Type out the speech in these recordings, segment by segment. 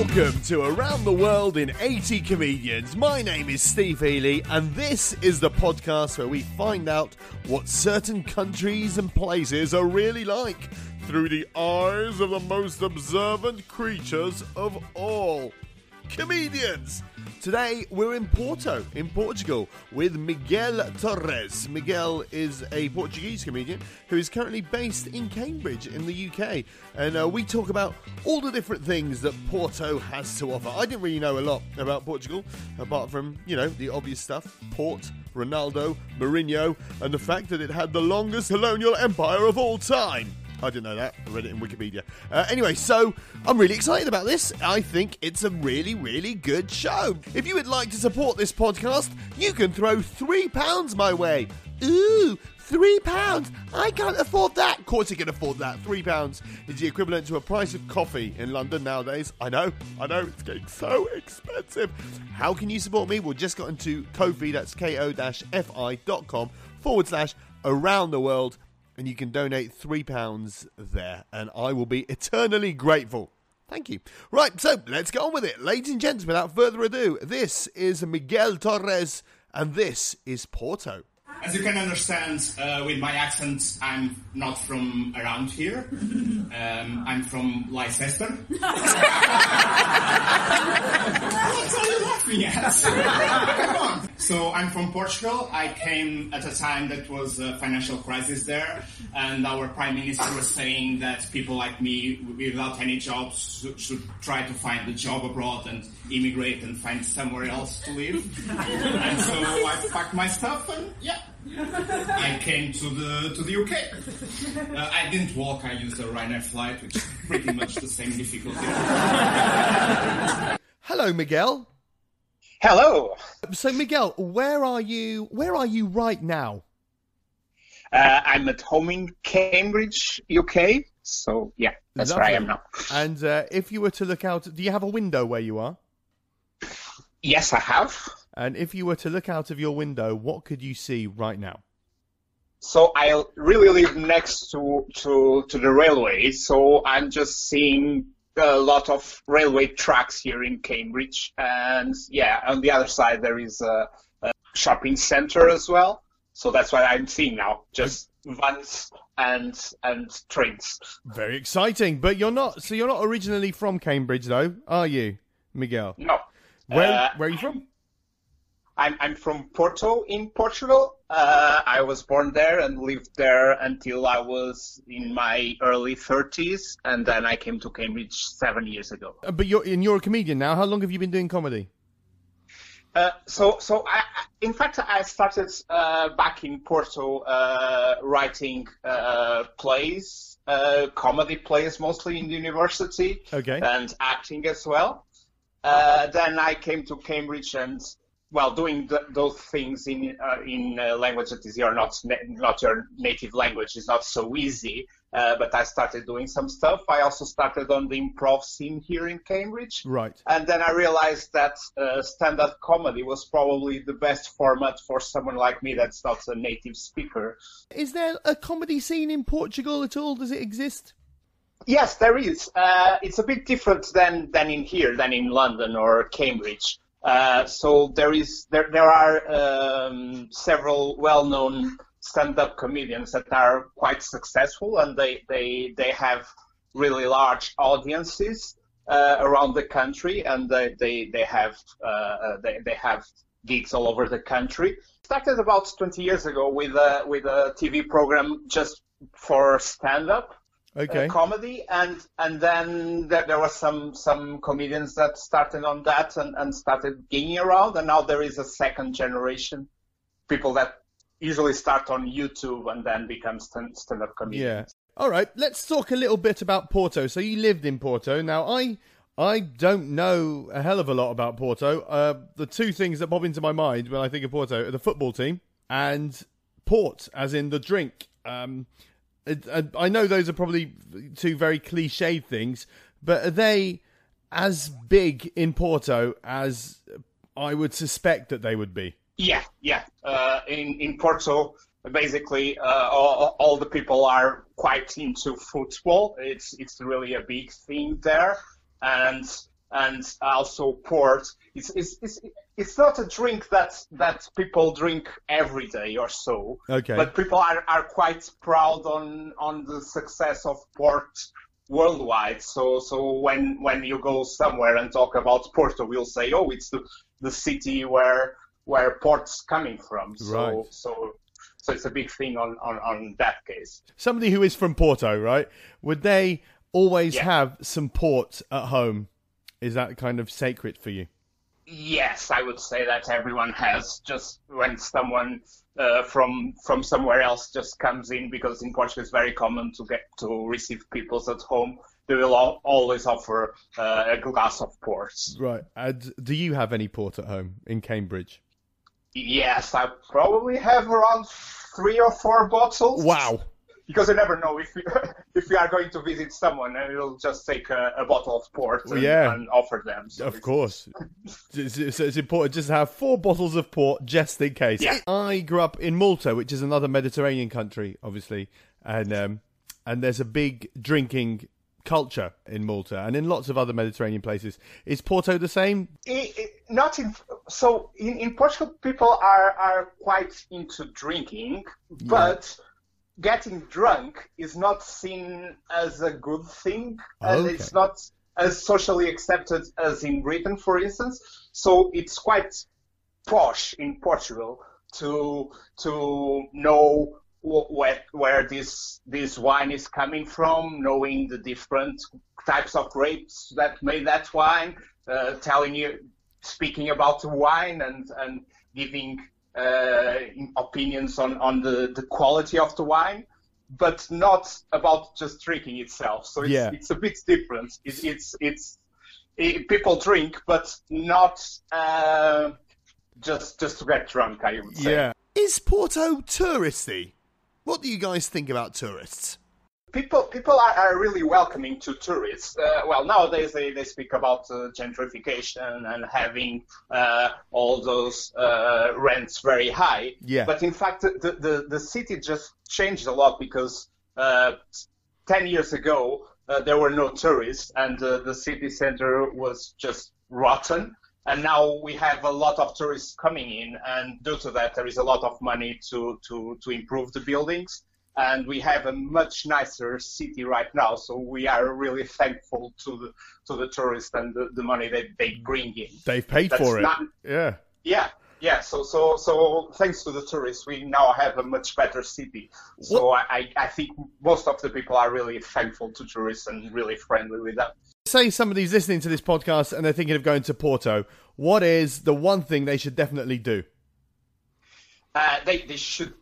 Welcome to Around the World in 80 Comedians. My name is Steve Healy, and this is the podcast where we find out what certain countries and places are really like through the eyes of the most observant creatures of all comedians. Today we're in Porto, in Portugal, with Miguel Torres. Miguel is a Portuguese comedian who is currently based in Cambridge in the UK. And uh, we talk about all the different things that Porto has to offer. I didn't really know a lot about Portugal, apart from, you know, the obvious stuff Port, Ronaldo, Mourinho, and the fact that it had the longest colonial empire of all time. I didn't know that. I read it in Wikipedia. Uh, anyway, so I'm really excited about this. I think it's a really, really good show. If you would like to support this podcast, you can throw £3 my way. Ooh, Three pounds? I can't afford that. Of course you can afford that. Three pounds is the equivalent to a price of coffee in London nowadays. I know, I know, it's getting so expensive. How can you support me? Well, just got into Ko-fi, that's ko-fi.com forward slash around the world and you can donate £3 there, and I will be eternally grateful. Thank you. Right, so let's get on with it. Ladies and gents, without further ado, this is Miguel Torres, and this is Porto. As you can understand, uh, with my accent, I'm not from around here. Um, I'm from Leicester. what are you laughing at? Come on. So I'm from Portugal. I came at a time that was a financial crisis there, and our prime minister was saying that people like me, without any jobs, should try to find a job abroad and immigrate and find somewhere else to live. and so I packed my stuff and yeah. I came to the to the UK. Uh, I didn't walk. I used a Ryanair flight, which is pretty much the same difficulty. Hello, Miguel. Hello. So, Miguel, where are you? Where are you right now? Uh, I'm at home in Cambridge, UK. So yeah, that's Lovely. where I am now. And uh, if you were to look out, do you have a window where you are? Yes, I have. And if you were to look out of your window, what could you see right now? So I really live next to to to the railway, so I'm just seeing a lot of railway tracks here in Cambridge, and yeah, on the other side there is a, a shopping center as well. So that's what I'm seeing now, just vans and and trains. Very exciting, but you're not. So you're not originally from Cambridge, though, are you, Miguel? No. Where uh, Where are you from? I'm, I'm from Porto in Portugal. Uh, I was born there and lived there until I was in my early 30s, and then I came to Cambridge seven years ago. Uh, but you're and you're a comedian now. How long have you been doing comedy? Uh, so, so I, in fact, I started uh, back in Porto uh, writing uh, plays, comedy plays mostly in the university, okay. and acting as well. then I came to Cambridge and well, doing th- those things in uh, in a language that is your not not your native language is not so easy. Uh, but I started doing some stuff. I also started on the improv scene here in Cambridge. Right. And then I realized that uh, stand-up comedy was probably the best format for someone like me that's not a native speaker. Is there a comedy scene in Portugal at all? Does it exist? Yes, there is. Uh, it's a bit different than, than in here, than in London or Cambridge. Uh, so there is there there are um, several well-known stand-up comedians that are quite successful and they they they have really large audiences uh, around the country and they they they have uh, uh they they have gigs all over the country. Started about 20 years ago with a with a TV program just for stand-up okay. uh, comedy, and and then there, there was some some comedians that started on that and, and started gaining around, and now there is a second generation people that usually start on YouTube and then become stand, stand-up comedians. Yeah. All right, let's talk a little bit about Porto. So you lived in Porto. Now I I don't know a hell of a lot about Porto. Uh, the two things that pop into my mind when I think of Porto are the football team and port, as in the drink. Um, I know those are probably two very cliched things, but are they as big in Porto as I would suspect that they would be? Yeah, yeah. Uh, in in Porto, basically, uh, all, all, the people are quite into football. It's it's really a big thing there, and and also port. It's, it's, it's, it's not a drink that, that people drink every day or so. Okay. But people are, are quite proud on, on the success of port worldwide. So, so when, when you go somewhere and talk about Porto, we'll say, oh, it's the, the city where, where port's coming from. So, Right. so, so it's a big thing on, on, on that case. Somebody who is from Porto, right? Would they always Yeah. have some port at home? Is that kind of sacred for you? Yes, I would say that everyone has. Just when someone uh, from from somewhere else just comes in, because in Portugal it's very common to get to receive people at home. They will al- always offer uh, a glass of port. Right. And do you have any port at home in Cambridge? Yes, I probably have around three or four bottles. Wow. Because you never know if you, if you are going to visit someone and you'll just take a, a bottle of port and, Yeah. and offer them. So Of it's- course. it's, it's, it's important just to have four bottles of port just in case. Yeah. I grew up in Malta, which is another Mediterranean country, obviously, and um, and there's a big drinking culture in Malta and in lots of other Mediterranean places. Is Porto the same? I- I- not in so in, in Portugal people are are quite into drinking, but getting drunk is not seen as a good thing, and Okay. it's not as socially accepted as in Britain, for instance. So it's quite posh in Portugal to to know where where this this wine is coming from, knowing the different types of grapes that made that wine, uh, telling you, speaking about the wine and and giving uh, opinions on on the the quality of the wine. But not about just drinking itself. So it's, Yeah. it's a bit different. It, it's it's it, people drink, but not uh, just just to get drunk. I would say. Yeah. Is Porto touristy? What do you guys think about tourists? People people are, are really welcoming to tourists. Uh, well, nowadays they, they speak about uh, gentrification and having uh, all those uh, rents very high. Yeah. But in fact, the, the, the city just changed a lot because uh, 10 years ago uh, there were no tourists and uh, the city center was just rotten. And now we have a lot of tourists coming in, and due to that, there is a lot of money to, to, to improve the buildings and we have a much nicer city right now. So we are really thankful to the to the tourists and the, the money that they bring in. They've paid That's for it. not- Yeah. Yeah, yeah. So so so thanks to the tourists, we now have a much better city. So I, I I think most of the people are really thankful to tourists and really friendly with them. Say somebody's listening to this podcast and they're thinking of going to Porto. What is the one thing they should definitely do? Uh, they they should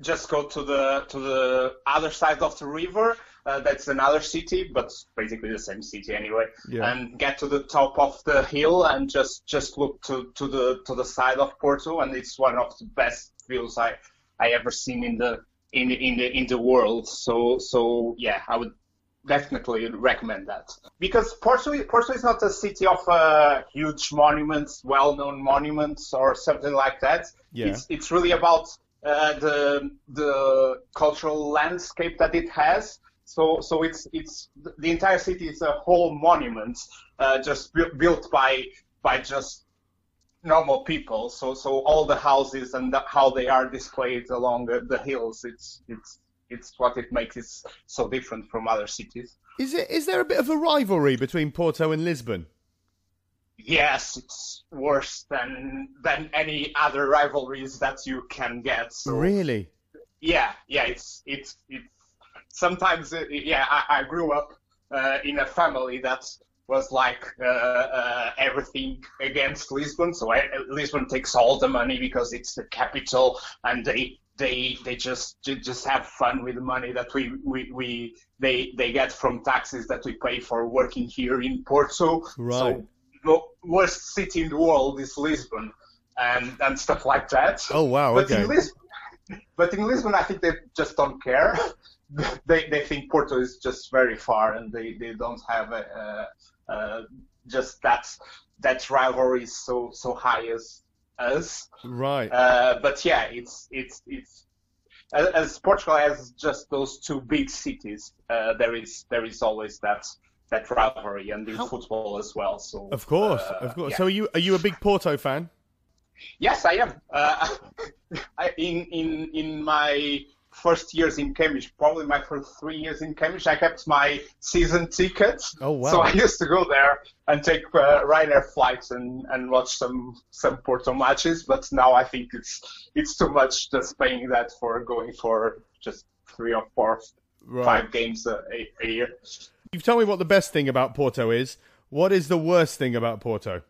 just go to the to the other side of the river. Uh, that's another city, but basically the same city anyway. Yeah. And get to the top of the hill and just just look to, to the to the side of Porto, and it's one of the best views I I ever seen in the in in the in the world. So so yeah, I would definitely recommend that because Porto Porto is not a city of uh, huge monuments, well-known monuments or something like that. Yeah. It's it's really about uh, the the cultural landscape that it has. So so it's it's the entire city is a whole monument uh, just bu- built by by just normal people. So so all the houses and the, how they are displayed along the, the hills. It's it's it's what it makes it so different from other cities. Is it is there a bit of a rivalry between Porto and Lisbon? Yes, it's worse than than any other rivalries that you can get. So Really? yeah, yeah, it's it's it's sometimes uh, yeah. I, I grew up uh, in a family that was like uh, uh, everything against Lisbon. So I, Lisbon takes all the money because it's the capital, and they they they just just have fun with the money that we we, we they they get from taxes that we pay for working here in Porto. Right. So the worst city in the world is Lisbon, and and stuff like that. Oh wow, But okay. in Lisbon, but in Lisbon, I think they just don't care. they they think Porto is just very far, and they, they don't have a, a, a just that that rivalry is so so high as us. Right. Uh, but yeah, it's it's it's as, as Portugal has just those two big cities. Uh, there is there is always that that rivalry and in How? football as well. So of course, uh, of course. Yeah. So are you are you a big Porto fan? Yes, I am. Uh, I, in in in my first years in Cambridge, probably my first three years in Cambridge, I kept my season tickets. Oh wow! So I used to go there and take uh, Ryanair flights and, and watch some some Porto matches. But now I think it's it's too much just paying that for going for just three or four, right. five games a, a, a year. You've told me what the best thing about Porto is. What is the worst thing about Porto?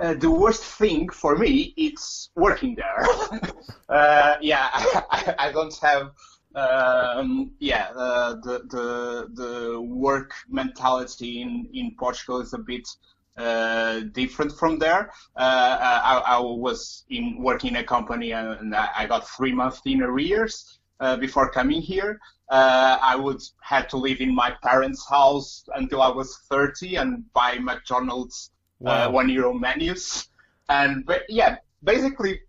Uh, the worst thing for me is working there. uh, yeah, I, I, don't have um, yeah uh, the the the work mentality in in Portugal is a bit uh, different from there. Uh, I, I, was in working in a company and I got three months in arrears uh, before coming here. I would have to live in my parents' house until I was 30 and buy McDonald's wow. uh, one euro menus. And but yeah, basically,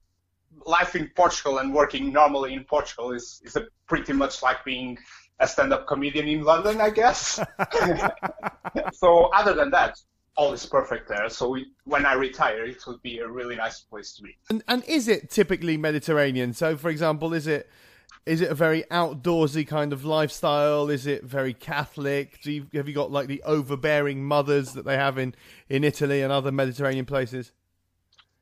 life in Portugal and working normally in Portugal is is a pretty much like being a stand-up comedian in London, I guess. so other than that, all is perfect there. So we, when I retire, it would be a really nice place to be. And, and is it typically Mediterranean? So, for example, is it is it a very outdoorsy kind of lifestyle? Is it very Catholic? Do you, have you got like the overbearing mothers that they have in, in Italy and other Mediterranean places?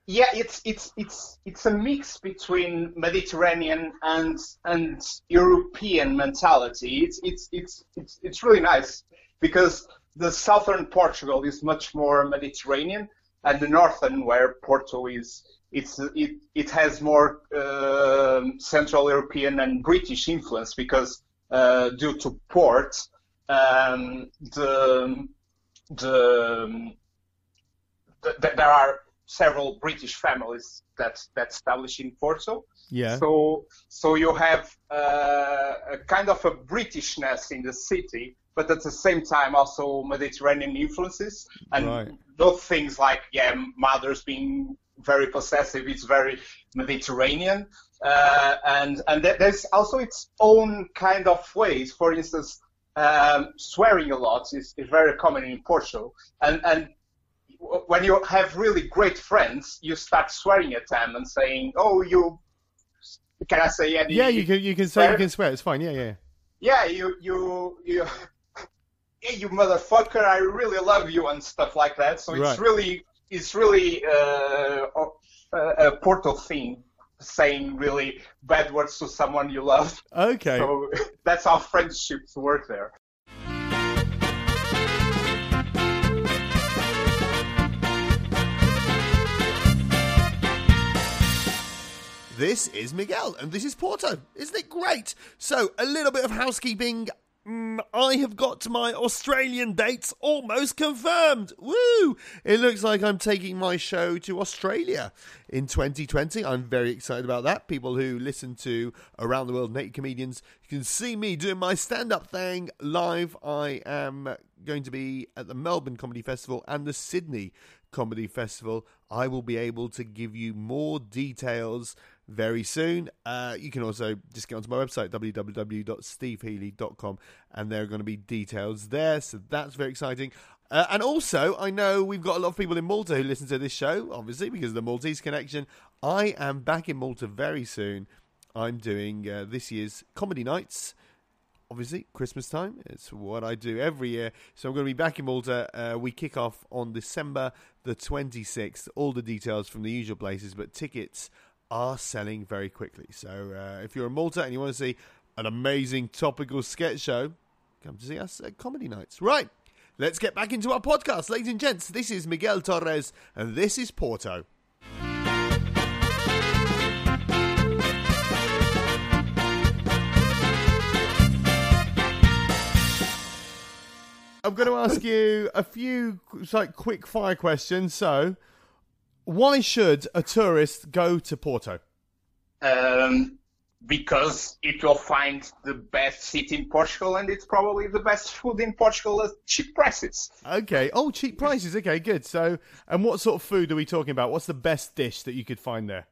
Yeah, it's it's it's it's a mix between Mediterranean and and European mentality. It's it's it's it's it's really nice because the southern Portugal is much more Mediterranean, and the northern, where Porto is, it's it it has more uh, Central European and British influence because uh, due to port, um, the, the, the there are several British families that that establish in Porto. Yeah. So so you have uh, a kind of a Britishness in the city, but at the same time also Mediterranean influences and right. those things like yeah mothers being very possessive. It's very Mediterranean, uh, and and there's also its own kind of ways. For instance, um, swearing a lot is, is very common in Portugal, and and when you have really great friends, you start swearing at them and saying, "Oh, you." Can I say any? Yeah, you can. You can say you can swear. It's fine. Yeah, yeah. Yeah, you you you. Hey, you motherfucker! I really love you and stuff like that. So right. it's really it's really uh, a Porto thing, saying really bad words to someone you love. Okay. So that's how friendships work there. This is Miguel, and this is Porto. Isn't it great? So, a little bit of housekeeping Mm, I have got my Australian dates almost confirmed. Woo! It looks like I'm taking my show to Australia in 2020. I'm very excited about that. People who listen to Around the World in 80 Comedians can see me doing my stand up thing live. I am going to be at the Melbourne Comedy Festival and the Sydney Comedy Festival. I will be able to give you more details very soon. Uh, you can also just get onto my website, www.stevehealy.com, and there are going to be details there. So that's very exciting. Uh, and also, I know we've got a lot of people in Malta who listen to this show, obviously, because of the Maltese connection. I am back in Malta very soon. I'm doing uh, this year's comedy nights. Obviously, Christmas time. It's what I do every year. So I'm going to be back in Malta. Uh, we kick off on December the 26th. All the details from the usual places, but tickets are selling very quickly. So uh, if you're in Malta and you want to see an amazing topical sketch show, come to see us at Comedy Nights. Right, let's get back into our podcast. Ladies and gents, this is Miguel Torres and this is Porto. I'm going to ask you a few like quick fire questions. So, why should a tourist go to Porto? Um, because it will find the best city in Portugal and it's probably the best food in Portugal at cheap prices. Okay. Oh, cheap prices. Okay, good. So, and what sort of food are we talking about? What's the best dish that you could find there?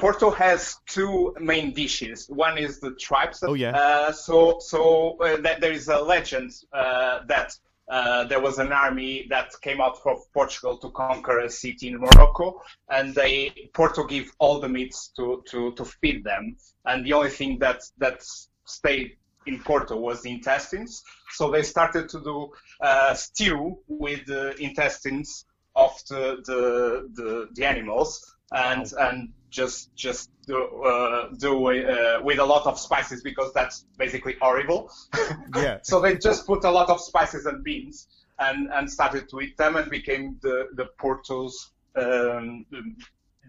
Porto has two main dishes. One is the tripes. Oh, yeah. Uh, so so uh, that there is a legend uh, that uh, there was an army that came out from Portugal to conquer a city in Morocco, and they Porto give all the meats to, to, to feed them, and the only thing that that stayed in Porto was the intestines. So they started to do uh, stew with the intestines of the the, the, the animals, and and just just do, uh, do uh, with a lot of spices because that's basically horrible. Yeah. so they just put a lot of spices and beans and, and started to eat them and became the the Porto's um,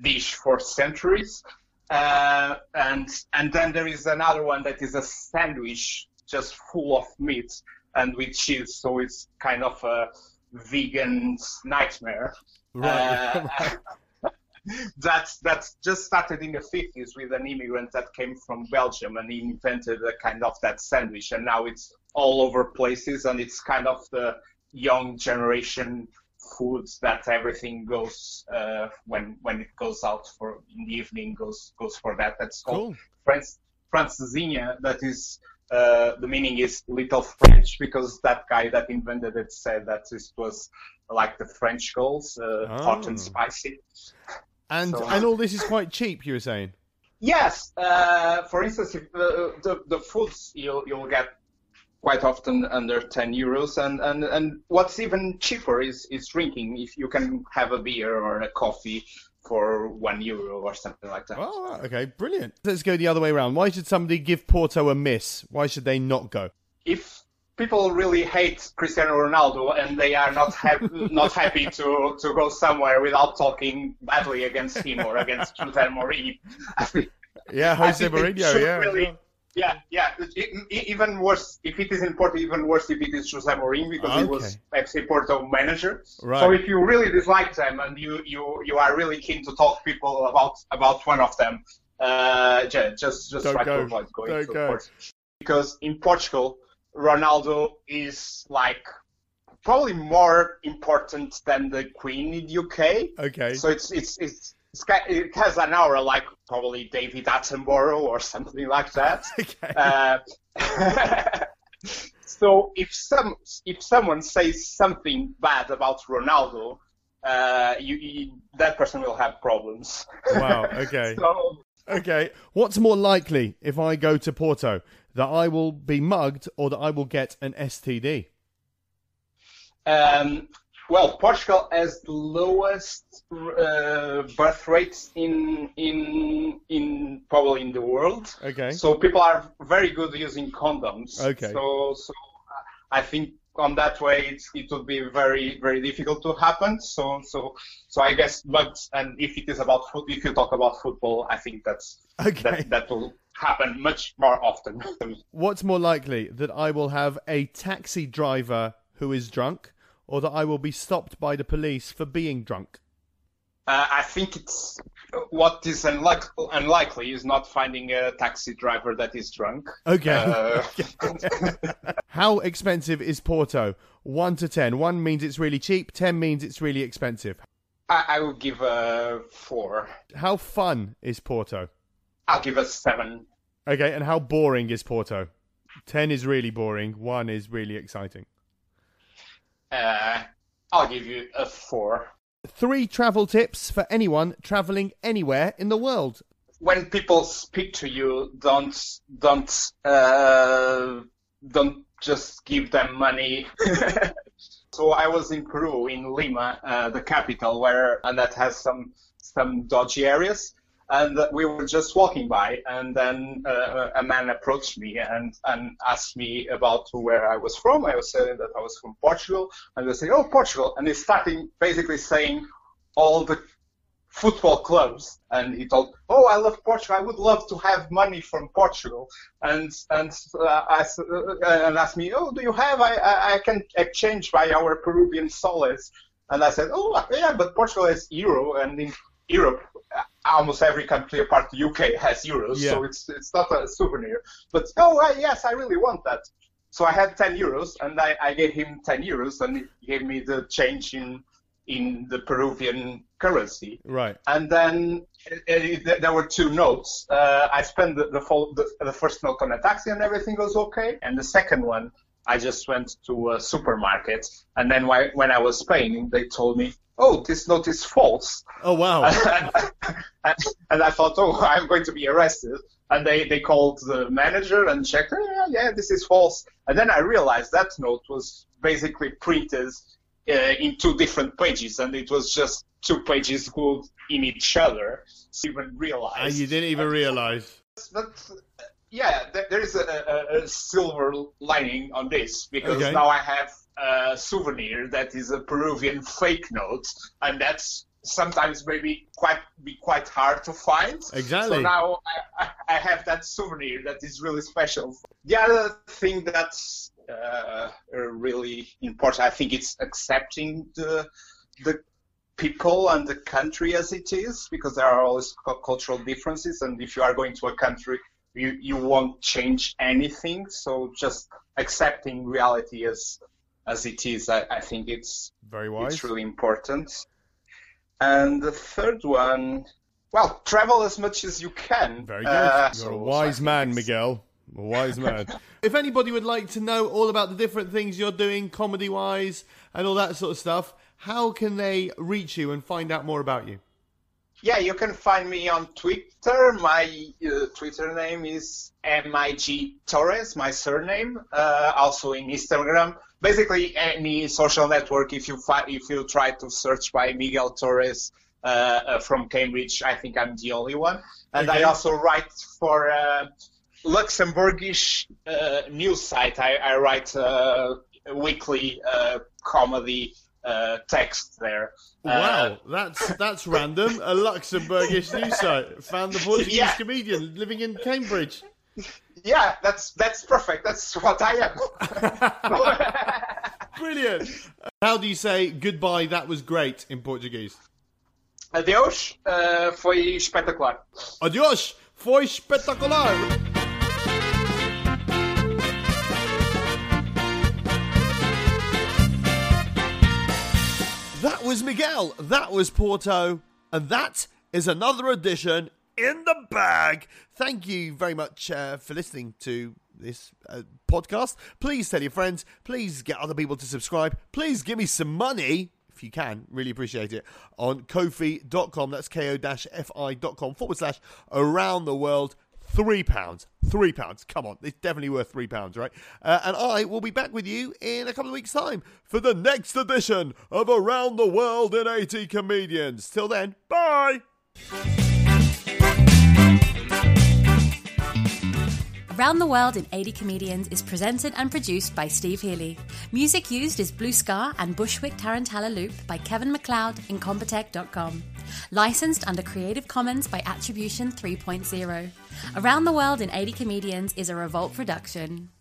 dish for centuries. Uh, and and then there is another one that is a sandwich just full of meat and with cheese, so it's kind of a vegan nightmare. Right. That that just started in the 50s with an immigrant that came from Belgium and he invented a kind of that sandwich and now it's all over places and it's kind of the young generation foods that everything goes uh, when when it goes out for in the evening goes goes for that that's called Cool. France francesinha that is uh, the meaning is little French because that guy that invented it said that this was like the French girls, uh, hot Oh. and spicy. And So- and all this is quite cheap. You were saying. Yes, uh, for instance, if uh, the the foods you'll you'll get quite often under 10 euros, and, and, and what's even cheaper is is drinking. If you can have a beer or a coffee for one euro or something like that. Oh, okay, brilliant. Let's go the other way around. Why should somebody give Porto a miss? Why should they not go? if people really hate Cristiano Ronaldo and they are not happy, not happy to, to go somewhere without talking badly against him or against Jose Mourinho, Yeah, Jose Mourinho. Yeah. really- yeah, yeah. E- even worse if it is in Porto, even worse if it is Jose Mourinho because he was FC Porto manager. Right. So if you really dislike them and you, you, you are really keen to talk to people about about one of them, uh, just just Don't try go. to avoid going Don't to go. Porto because in Portugal, Ronaldo is like probably more important than the Queen in the UK. Okay. So it's it's it's. it's It has an aura like probably David Attenborough or something like that. Okay. Uh, so if some if someone says something bad about Ronaldo, uh, you, you, that person will have problems. wow. Okay. so Okay. What's more likely if I go to Porto that I will be mugged or that I will get an STD? Um, well, Portugal has the lowest uh, birth rates in in in probably in the world. Okay. So people are very good using condoms. Okay. So so I think on that way it's, it would be very very difficult to happen. So so so I guess but and if it is about foot if you talk about football, I think that's Okay. that that will happen much more often. What's more likely that I will have a taxi driver who is drunk or that I will be stopped by the police for being drunk? Uh, I think it's what is unlike, unlikely is not finding a taxi driver that is drunk. Okay. Uh, How expensive is Porto? 1 to 10. 1 means it's really cheap, 10 means it's really expensive. I, I will give a four. How fun is Porto? I'll give a seven. Okay, and how boring is Porto? 10 is really boring, 1 is really exciting. Uh, I'll give you a four. Three travel tips for anyone traveling anywhere in the world. When people speak to you, don't don't uh, don't just give them money. so I was in Peru, in Lima, uh, the capital, where and that has some some dodgy areas. And we were just walking by, and then uh, a man approached me and, and asked me about where I was from. I was saying that I was from Portugal, and they say, "Oh, Portugal," and he's starting basically saying all the football clubs and he told oh i love portugal. I would love to have money from portugal. And and uh, asked, uh, and asked me oh do you have? I, I i can exchange by our peruvian soles. And i said oh yeah but portugal has euro and in europe almost every country apart the uk has euros Yeah. so it's it's not a souvenir but oh yes i really want that so i had 10 euros and i, I gave him 10 euros and he gave me the change in in the Peruvian currency. Right. And then uh, there were two notes. Uh, I spent the, the, full, the, the, first note on a taxi and everything was okay. And the second one, I just went to a supermarket. And then when I was paying, they told me, oh, this note is false. Oh, wow. and I thought, oh, I'm going to be arrested. And they, they called the manager and checked, oh, yeah, yeah, this is false. And then I realized that note was basically printed uh, in two different pages, and it was just two pages glued in each other. So even realize. And you didn't even realize. But yeah, there is a, a, a, silver lining on this because okay. now I have souvenir that is a Peruvian fake note, and that's sometimes maybe quite be quite hard to find. Exactly. So now I, I have that souvenir that is really special. The other thing that's uh, really important, I think, it's accepting the the people and the country as it is, because there are always cultural differences, and if you are going to a country, you you won't change anything. So just accepting reality as as it is, I, I think it's very wise. It's really important. And the third one, well, travel as much as you can. Very good. Uh, You're so, a wise so man, Miguel. A wise man. if anybody would like to know all about the different things you're doing, comedy wise, and all that sort of stuff, how can they reach you and find out more about you? Yeah, you can find me on Twitter. My uh, Twitter name is MIG Torres, my surname. Uh, also in Instagram. Basically, any social network. If you fi- if you try to search by Miguel Torres uh, uh from Cambridge, I think I'm the only one. And okay. I also write for a Luxembourgish uh, news site. I, I write uh, weekly comedy uh, text there. Wow, uh, that's that's random. A Luxembourgish news site found the Portuguese yeah. comedian living in Cambridge. Yeah, that's that's perfect. That's what I am. Brilliant. How do you say goodbye? That was great in Portuguese. Adeus, uh, foi espetacular. Adiós, foi espetacular. That was Miguel, that was Porto, and that is another edition in the bag. Thank you very much uh, for listening to this uh, podcast. Please tell your friends. Please get other people to subscribe. Please give me some money if you can. Really appreciate it. On kofi.com. That's ko-fi.com forward slash around the world Three pounds. Three pounds. Come on. It's definitely worth three pounds, right? Uh, and I will be back with you in a couple of weeks' time for the next edition of Around the World in 80 Comedians. Till then, bye. Around the World in 80 Comedians is presented and produced by Steve Healy. Music used is Blue Scar and Bushwick Tarantella Loop by Kevin MacLeod incompetech.com. Licensed under Creative Commons by Attribution 3.0. Around the World in 80 Comedians is a Revolt production.